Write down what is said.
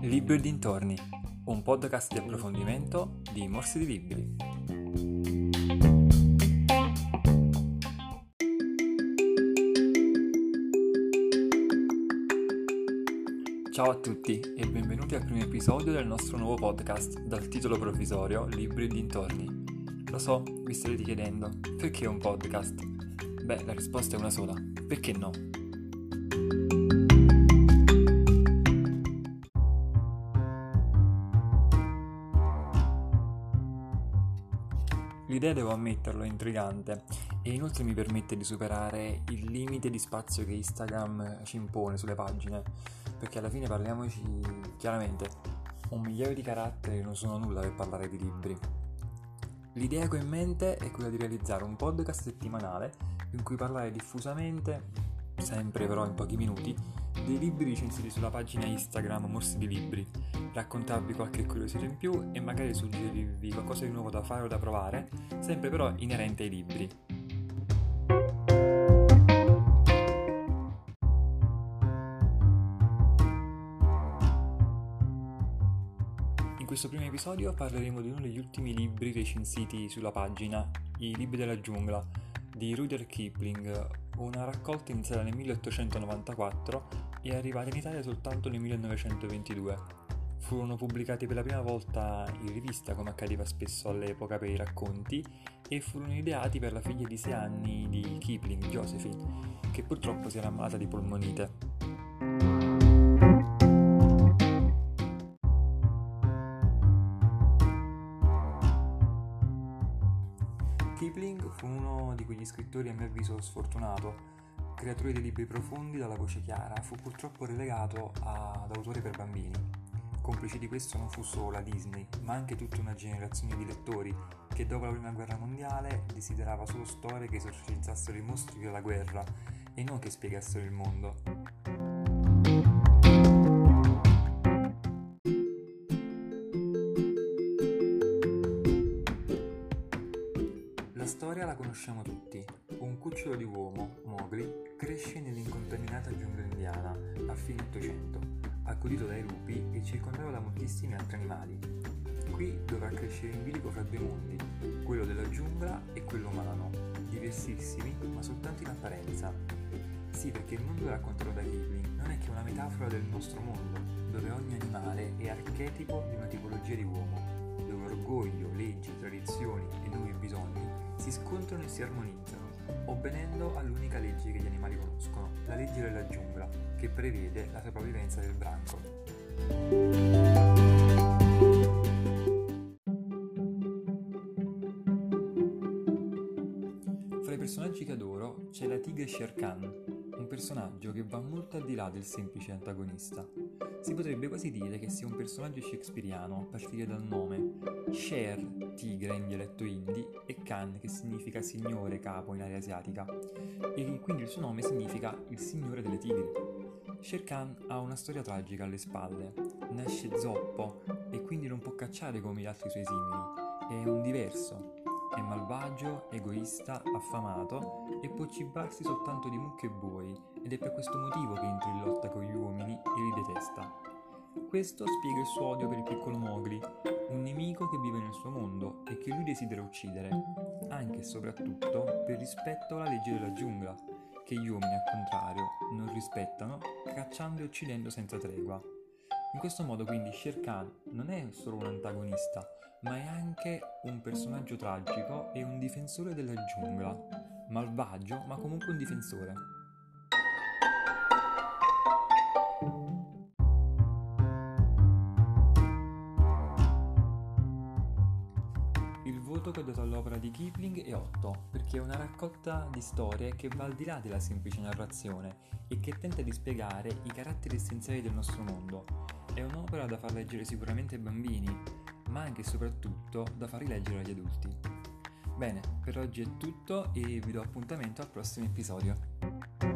Libri e dintorni, un podcast di approfondimento di Morsi di Libri. Ciao a tutti e benvenuti al primo episodio del nostro nuovo podcast dal titolo provvisorio Libri e dintorni. Lo so, vi starete chiedendo, perché un podcast? Beh, la risposta è una sola, perché no? L'idea, devo ammetterlo, è intrigante e inoltre mi permette di superare il limite di spazio che Instagram ci impone sulle pagine, perché alla fine parliamoci chiaramente, un migliaio di caratteri non sono nulla per parlare di libri. L'idea che ho in mente è quella di realizzare un podcast settimanale in cui parlare diffusamente, sempre però in pochi minuti, dei libri recensiti sulla pagina Instagram Morsi di Libri, raccontarvi qualche curiosità in più e magari suggerirvi qualcosa di nuovo da fare o da provare, sempre però inerente ai libri. In questo primo episodio parleremo di uno degli ultimi libri recensiti sulla pagina, I libri della giungla, di Rudyard Kipling, una raccolta iniziata nel 1894 e arrivata in Italia soltanto nel 1922. Furono pubblicati per la prima volta in rivista, come accadeva spesso all'epoca per i racconti, e furono ideati per la figlia di 6 anni di Kipling, Josephine, che purtroppo si era ammalata di polmonite. Kipling fu uno di quegli scrittori a mio avviso sfortunato, creatore di libri profondi dalla voce chiara, fu purtroppo relegato ad autore per bambini. Complice di questo non fu solo la Disney, ma anche tutta una generazione di lettori che dopo la prima guerra mondiale desiderava solo storie che esorcizzassero i mostri della guerra e non che spiegassero il mondo. Storia la conosciamo tutti. Un cucciolo di uomo, Mowgli, cresce nell'incontaminata giungla indiana a fine Ottocento, accudito dai lupi e circondato da moltissimi altri animali. Qui dovrà crescere in bilico fra due mondi, quello della giungla e quello umano, diversissimi ma soltanto in apparenza. Sì, perché il mondo raccontato da Kipling non è che una metafora del nostro mondo, dove ogni animale è archetipo di una tipologia di uomo, orgoglio, leggi, tradizioni e nuovi bisogni si scontrano e si armonizzano, obbedendo all'unica legge che gli animali conoscono, la legge della giungla, che prevede la sopravvivenza del branco. Fra i personaggi che adoro c'è la tigre Shere Khan, personaggio che va molto al di là del semplice antagonista. Si potrebbe quasi dire che sia un personaggio shakespeariano a partire dal nome. Sher, tigre in dialetto hindi, e Khan che significa signore capo in area asiatica, e quindi il suo nome significa il signore delle tigri. Sher Khan ha una storia tragica alle spalle, nasce zoppo e quindi non può cacciare come gli altri suoi simili, è un diverso, è malvagio, egoista, affamato e può cibarsi soltanto di mucche e buoi ed è per questo motivo che entra in lotta con gli uomini e li detesta. Questo spiega il suo odio per il piccolo Mowgli, un nemico che vive nel suo mondo e che lui desidera uccidere, anche e soprattutto per rispetto alla legge della giungla, che gli uomini al contrario non rispettano, cacciando e uccidendo senza tregua. In questo modo quindi Shere Khan non è solo un antagonista, ma è anche un personaggio tragico e un difensore della giungla, malvagio ma comunque un difensore. Voto che dato all'opera di Kipling è 8, perché è una raccolta di storie che va al di là della semplice narrazione e che tenta di spiegare i caratteri essenziali del nostro mondo. È un'opera da far leggere sicuramente ai bambini, ma anche e soprattutto da far rileggere agli adulti. Bene, per oggi è tutto e vi do appuntamento al prossimo episodio.